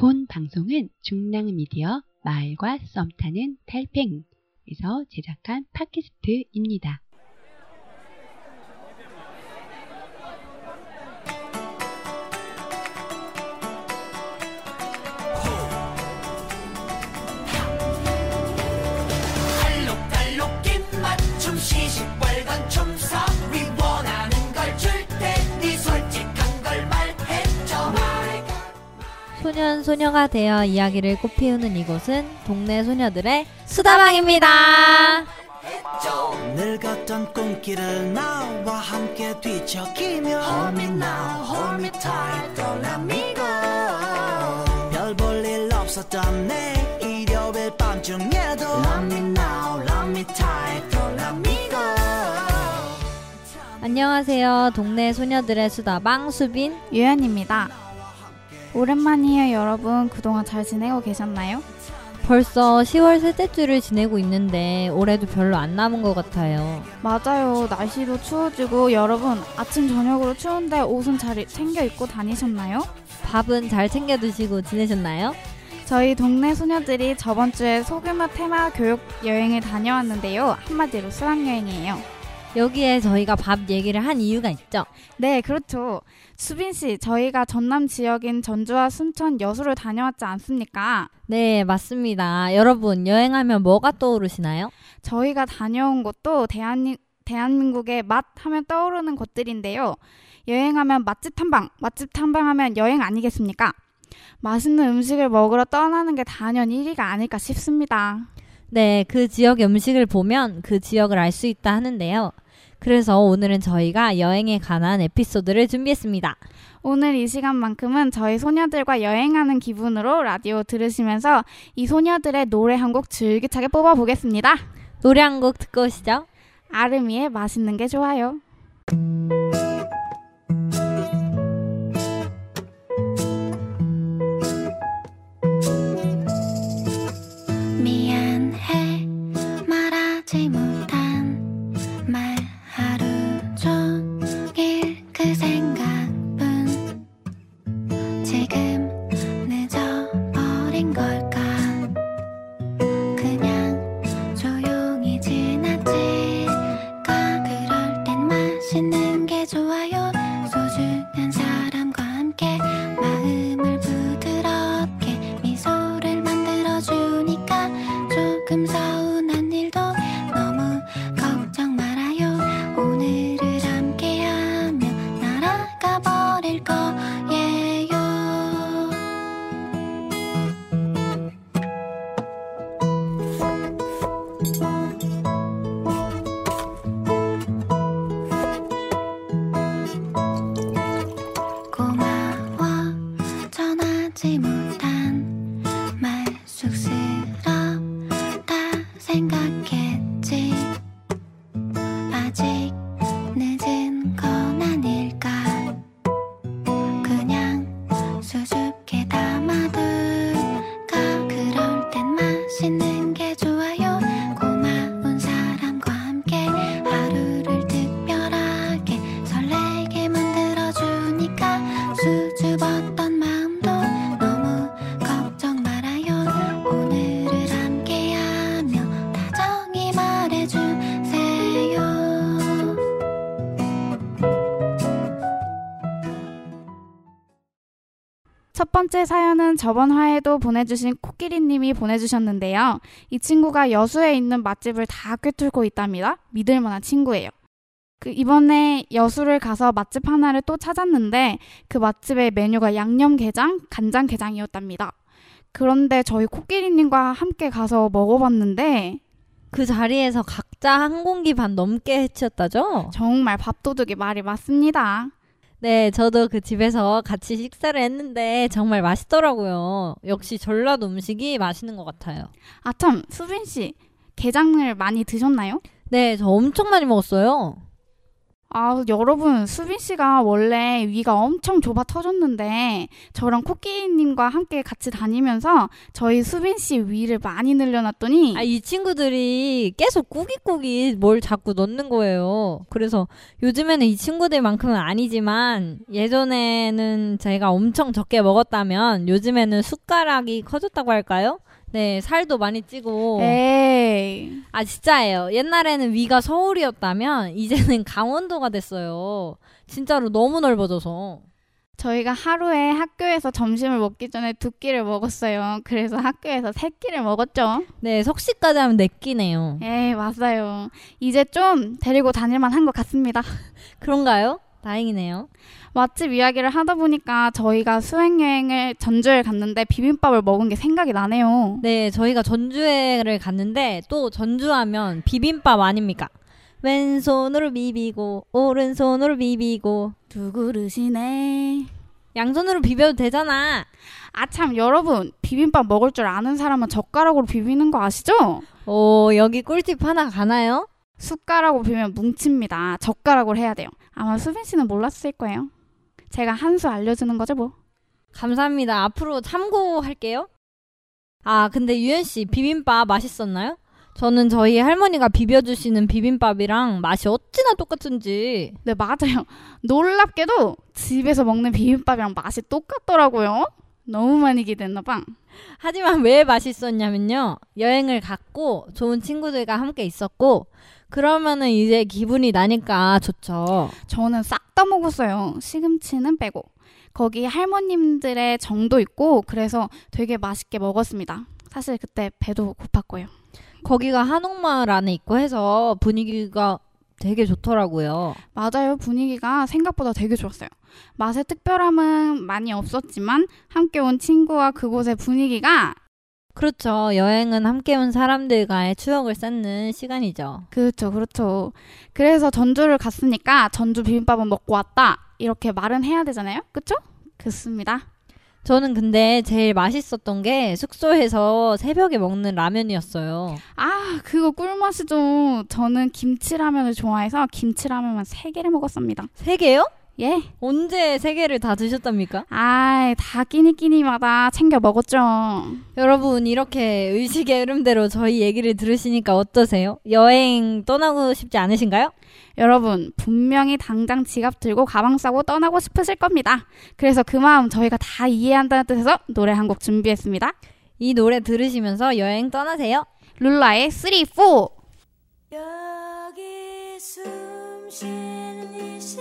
본 방송은 중랑 미디어 마을과 썸타는 달팽에서 제작한 팟캐스트입니다. 소년 소녀가 되어 이야기를 꽃피우는 이곳은 동네 소녀들의 수다방입니다. 늙었던 꿈길을 나와 함께 뒤척이며 Hold me now, hold me tight, don't let me go 별볼일 없었던 내 일요일 밤중에도 Love me now, love me tight, go 안녕하세요. 동네 소녀들의 수다방 수빈. 유연입니다. 오랜만이에요, 여러분. 그동안 잘 지내고 계셨나요? 벌써 10월 셋째 주를 지내고 있는데 올해도 별로 안 남은 것 같아요. 맞아요. 날씨도 추워지고 여러분 아침 저녁으로 추운데 옷은 잘 챙겨 입고 다니셨나요? 밥은 잘 챙겨 드시고 지내셨나요? 저희 동네 소녀들이 저번 주에 소규모 테마 교육 여행을 다녀왔는데요. 한마디로 수학여행이에요. 여기에 저희가 밥 얘기를 한 이유가 있죠. 네, 그렇죠. 수빈 씨, 저희가 전남 지역인 전주와 순천 여수를 다녀왔지 않습니까? 네, 맞습니다. 여러분, 여행하면 뭐가 떠오르시나요? 저희가 다녀온 곳도 대한, 대한민국의 맛 하면 떠오르는 곳들인데요. 여행하면 맛집 탐방, 맛집 탐방하면 여행 아니겠습니까? 맛있는 음식을 먹으러 떠나는 게 단연 1위가 아닐까 싶습니다. 네, 그 지역의 음식을 보면 그 지역을 알 수 있다 하는데요. 그래서 오늘은 저희가 여행에 관한 에피소드를 준비했습니다. 오늘 이 시간만큼은 저희 소녀들과 여행하는 기분으로 라디오 들으시면서 이 소녀들의 노래 한곡 줄기차게 뽑아보겠습니다. 노래 한 곡 듣고 오시죠. 아름이의 맛있는 게 좋아요. 소 번째 사연은 저번 화에도 보내주신 코끼리님이 보내주셨는데요. 이 친구가 여수에 있는 맛집을 다 꿰뚫고 있답니다. 믿을 만한 친구예요. 그 이번에 여수를 가서 맛집 하나를 또 찾았는데 그 맛집의 메뉴가 양념게장, 간장게장이었답니다. 그런데 저희 코끼리님과 함께 가서 먹어봤는데 그 자리에서 각자 한 공기 반 넘게 해치웠다죠? 정말 밥도둑이 말이 맞습니다. 네, 저도 그 집에서 같이 식사를 했는데 정말 맛있더라고요. 역시 전라도 음식이 맛있는 것 같아요. 아 참 수빈 씨 게장을 많이 드셨나요? 네, 저 엄청 많이 먹었어요. 아, 여러분, 수빈 씨가 원래 위가 엄청 좁아 터졌는데 저랑 코끼리님과 함께 같이 다니면서 저희 수빈 씨 위를 많이 늘려놨더니 아, 이 친구들이 계속 꾸깃꾸깃 뭘 자꾸 넣는 거예요. 그래서 요즘에는 이 친구들만큼은 아니지만 예전에는 제가 엄청 적게 먹었다면 요즘에는 숟가락이 커졌다고 할까요? 네, 살도 많이 찌고. 에이. 아, 진짜예요. 옛날에는 위가 서울이었다면 이제는 강원도가 됐어요. 진짜로 너무 넓어져서. 저희가 하루에 학교에서 점심을 먹기 전에 두 끼를 먹었어요. 그래서 학교에서 세 끼를 먹었죠. 네, 석시까지 하면 네 끼네요. 에이, 맞아요. 이제 좀 데리고 다닐만 한 것 같습니다. 그런가요? 다행이네요. 맛집 이야기를 하다 보니까 저희가 수행여행을 전주에 갔는데 비빔밥을 먹은 게 생각이 나네요. 네, 저희가 전주에를 갔는데 또 전주하면 비빔밥 아닙니까? 왼손으로 비비고 오른손으로 비비고 두 그릇이네. 양손으로 비벼도 되잖아. 아, 참, 여러분. 비빔밥 먹을 줄 아는 사람은 젓가락으로 비비는 거 아시죠? 오, 여기 꿀팁 하나 가나요? 숟가락으로 비비면 뭉칩니다. 젓가락으로 해야 돼요. 아마 수빈 씨는 몰랐을 거예요. 제가 한 수 알려주는 거죠, 뭐. 감사합니다. 앞으로 참고할게요. 아, 근데 유현 씨 비빔밥 맛있었나요? 저는 저희 할머니가 비벼주시는 비빔밥이랑 맛이 어찌나 똑같은지. 네, 맞아요. 놀랍게도 집에서 먹는 비빔밥이랑 맛이 똑같더라고요. 너무 많이 기대했나 봐. 하지만 왜 맛있었냐면요. 여행을 갔고 좋은 친구들과 함께 있었고 그러면은 이제 기분이 나니까 좋죠. 저는 싹 다 먹었어요. 시금치는 빼고. 거기 할머님들의 정도 있고 그래서 되게 맛있게 먹었습니다. 사실 그때 배도 고팠고요. 거기가 한옥마을 안에 있고 해서 분위기가 되게 좋더라고요. 맞아요. 분위기가 생각보다 되게 좋았어요. 맛의 특별함은 많이 없었지만 함께 온 친구와 그곳의 분위기가 그렇죠. 여행은 함께 온 사람들과의 추억을 쌓는 시간이죠. 그렇죠. 그렇죠. 그래서 전주를 갔으니까 전주 비빔밥은 먹고 왔다. 이렇게 말은 해야 되잖아요. 그쵸? 그렇습니다. 저는 근데 제일 맛있었던 게 숙소에서 새벽에 먹는 라면이었어요. 아, 그거 꿀맛이죠. 저는 김치라면을 좋아해서 김치라면만 세개를 먹었습니다. 세 개요? 예. 언제 세 개를 다 드셨답니까? 아이, 다 끼니끼니마다 챙겨 먹었죠. 여러분 이렇게 의식의 흐름대로 저희 얘기를 들으시니까 어떠세요? 여행 떠나고 싶지 않으신가요? 여러분, 분명히 당장 지갑 들고 가방 싸고 떠나고 싶으실 겁니다. 그래서 그 마음 저희가 다 이해한다는 뜻에서 노래 한 곡 준비했습니다. 이 노래 들으시면서 여행 떠나세요. 룰라의 3, 4. 여기 숨 쉬는 이시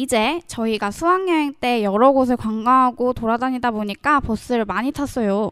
이제 저희가 수학여행 때 여러 곳을 관광하고 돌아다니다 보니까 버스를 많이 탔어요.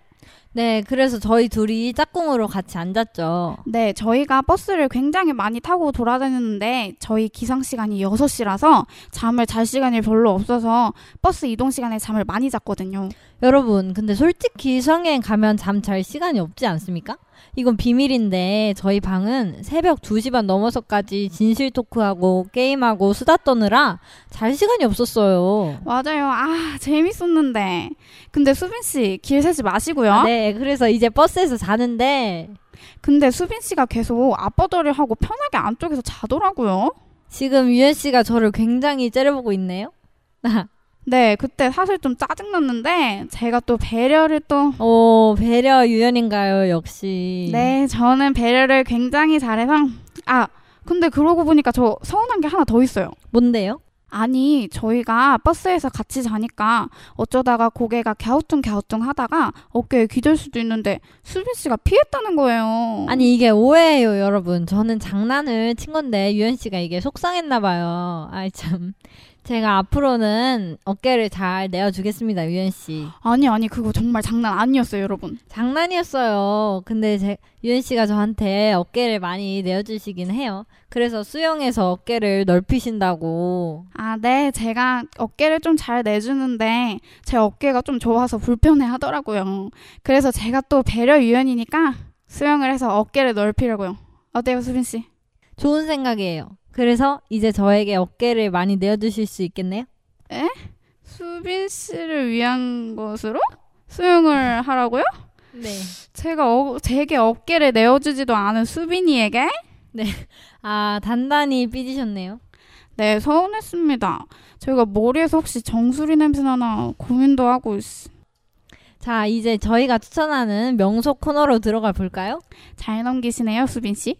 네, 그래서 저희 둘이 짝꿍으로 같이 앉았죠. 네, 저희가 버스를 굉장히 많이 타고 돌아다녔는데 저희 기상 시간이 6시라서 잠을 잘 시간이 별로 없어서 버스 이동 시간에 잠을 많이 잤거든요. 여러분, 근데 솔직히 수학여행 가면 잠 잘 시간이 없지 않습니까? 이건 비밀인데 저희 방은 새벽 2시 반 넘어서까지 진실 토크하고 게임하고 수다 떠느라 잘 시간이 없었어요. 맞아요. 아, 재밌었는데. 근데 수빈 씨, 길 세지 마시고요. 아, 네, 그래서 이제 버스에서 자는데 근데 수빈 씨가 계속 아빠들이 하고 편하게 안쪽에서 자더라고요. 지금 유현 씨가 저를 굉장히 째려보고 있네요. 네, 그때 사실 좀 짜증났는데 제가 또 배려를 또 오, 배려 유연인가요, 역시. 네, 저는 배려를 굉장히 잘해서 아, 근데 그러고 보니까 저 서운한 게 하나 더 있어요. 뭔데요? 아니, 저희가 버스에서 같이 자니까 어쩌다가 고개가 갸우뚱갸우뚱 하다가 어깨에 기댈 수도 있는데 수빈 씨가 피했다는 거예요. 아니 이게 오해예요, 여러분. 저는 장난을 친 건데 유현 씨가 이게 속상했나 봐요. 아이 참. 제가 앞으로는 어깨를 잘 내어주겠습니다, 유현 씨. 아니, 아니, 그거 정말 장난 아니었어요, 여러분. 장난이었어요. 근데 제 유현 씨가 저한테 어깨를 많이 내어주시긴 해요. 그래서 수영에서 어깨를 넓히신다고. 아, 네, 제가 어깨를 좀 잘 내주는데 제 어깨가 좀 좋아서 불편해 하더라고요. 그래서 제가 또 배려 유연이니까 수영을 해서 어깨를 넓히려고요. 어때요, 수빈 씨? 좋은 생각이에요. 그래서 이제 저에게 어깨를 많이 내어주실 수 있겠네요? 수빈 씨를 위한 것으로 수영을 하라고요? 네. 제가 어, 제게 어깨를 내어주지도 않은 수빈이에게? 아, 단단히 삐지셨네요. 네, 서운했습니다. 저희가 머리에서 혹시 정수리 냄새 나나 고민도 하고 있... 자, 이제 저희가 추천하는 명소 코너로 들어가 볼까요? 잘 넘기시네요, 수빈 씨.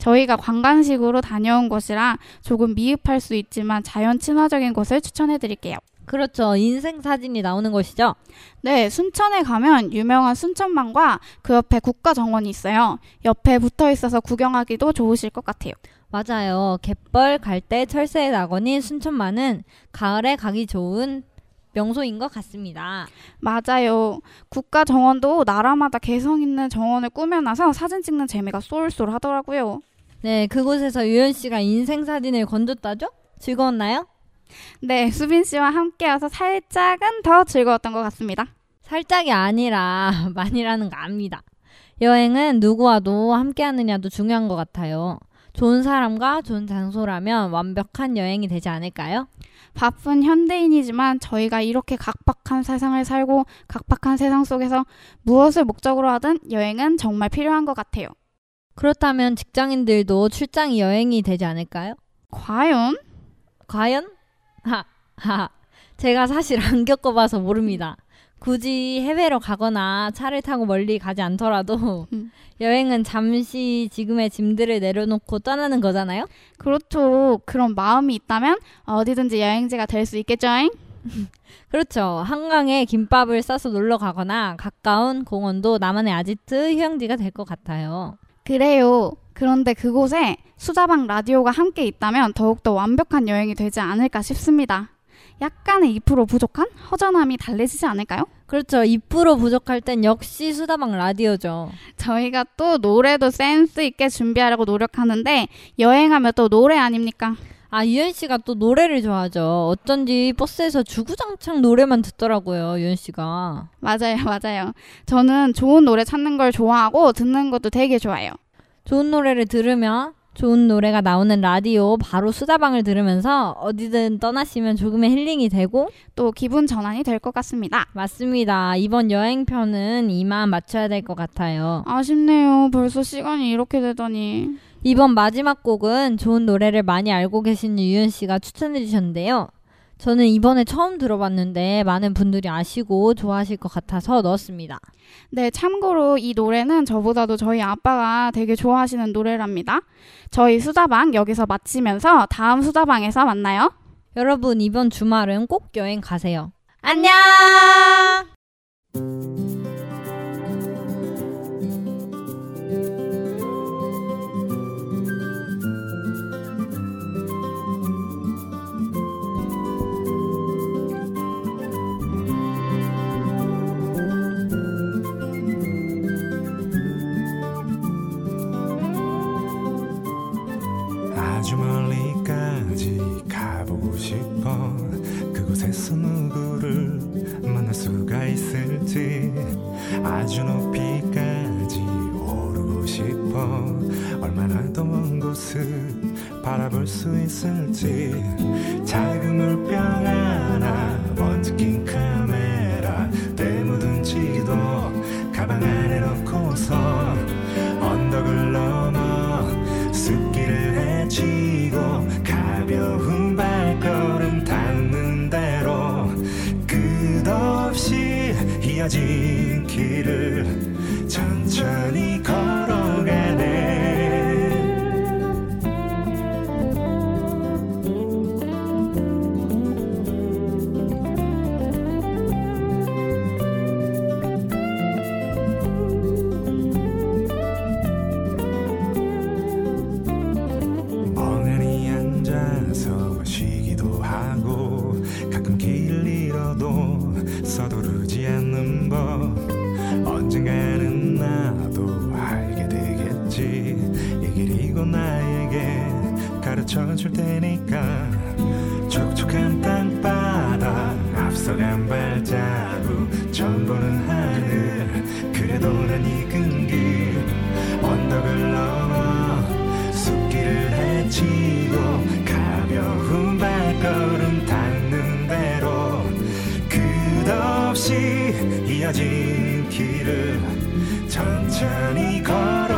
저희가 관광식으로 다녀온 곳이라 조금 미흡할 수 있지만 자연 친화적인 곳을 추천해 드릴게요. 그렇죠. 인생 사진이 나오는 곳이죠. 네, 순천에 가면 유명한 순천만과 그 옆에 국가정원이 있어요. 옆에 붙어 있어서 구경하기도 좋으실 것 같아요. 맞아요. 갯벌, 갈대, 철새의 낙원인 순천만은 가을에 가기 좋은 명소인 것 같습니다. 맞아요. 국가 정원도 나라마다 개성 있는 정원을 꾸며놔서 사진 찍는 재미가 쏠쏠 하더라고요. 네, 그곳에서 유현 씨가 인생 사진을 건졌다죠? 즐거웠나요? 네, 수빈 씨와 함께여서 살짝은 더 즐거웠던 것 같습니다. 살짝이 아니라 많이라는 거 압니다. 여행은 누구와도 함께 하느냐도 중요한 것 같아요. 좋은 사람과 좋은 장소라면 완벽한 여행이 되지 않을까요? 바쁜 현대인이지만 저희가 이렇게 각박한 세상을 살고 각박한 세상 속에서 무엇을 목적으로 하든 여행은 정말 필요한 것 같아요. 그렇다면 직장인들도 출장이 여행이 되지 않을까요? 과연? 과연? 하, 하. 제가 사실 안 겪어봐서 모릅니다. 굳이 해외로 가거나 차를 타고 멀리 가지 않더라도 음. 여행은 잠시 지금의 짐들을 내려놓고 떠나는 거잖아요? 그렇죠. 그런 마음이 있다면 어디든지 여행지가 될 수 있겠죠잉? 그렇죠. 한강에 김밥을 싸서 놀러 가거나 가까운 공원도 나만의 아지트 휴양지가 될 것 같아요. 그래요. 그런데 그곳에 수다방 라디오가 함께 있다면 더욱더 완벽한 여행이 되지 않을까 싶습니다. 약간의 2% 부족한 허전함이 달래지지 않을까요? 그렇죠. 2% 부족할 땐 역시 수다방 라디오죠. 저희가 또 노래도 센스 있게 준비하려고 노력하는데 여행하면 또 노래 아닙니까? 아, 유현 씨가 또 노래를 좋아하죠. 어쩐지 버스에서 주구장창 노래만 듣더라고요, 유현 씨가. 맞아요, 맞아요. 저는 좋은 노래 찾는 걸 좋아하고 듣는 것도 되게 좋아해요. 좋은 노래를 들으면 좋은 노래가 나오는 라디오 바로 수다방을 들으면서 어디든 떠나시면 조금의 힐링이 되고 또 기분 전환이 될 것 같습니다. 맞습니다. 이번 여행편은 이만 맞춰야 될 것 같아요. 아쉽네요. 벌써 시간이 이렇게 되더니. 이번 마지막 곡은 좋은 노래를 많이 알고 계시는 유현 씨가 추천해 주셨는데요. 저는 이번에 처음 들어봤는데 많은 분들이 아시고 좋아하실 것 같아서 넣었습니다. 네, 참고로 이 노래는 저보다도 저희 아빠가 되게 좋아하시는 노래랍니다. 저희 수다방 여기서 마치면서 다음 수다방에서 만나요. 여러분 이번 주말은 꼭 여행 가세요. 안녕! 그곳을 바라볼 수 있을지 작은 전부는 하늘 그래도 난 이끈 길 언덕을 넘어 숲길을 헤치고 가벼운 발걸음 닿는 대로 끝없이 이어진 길을 천천히 걸어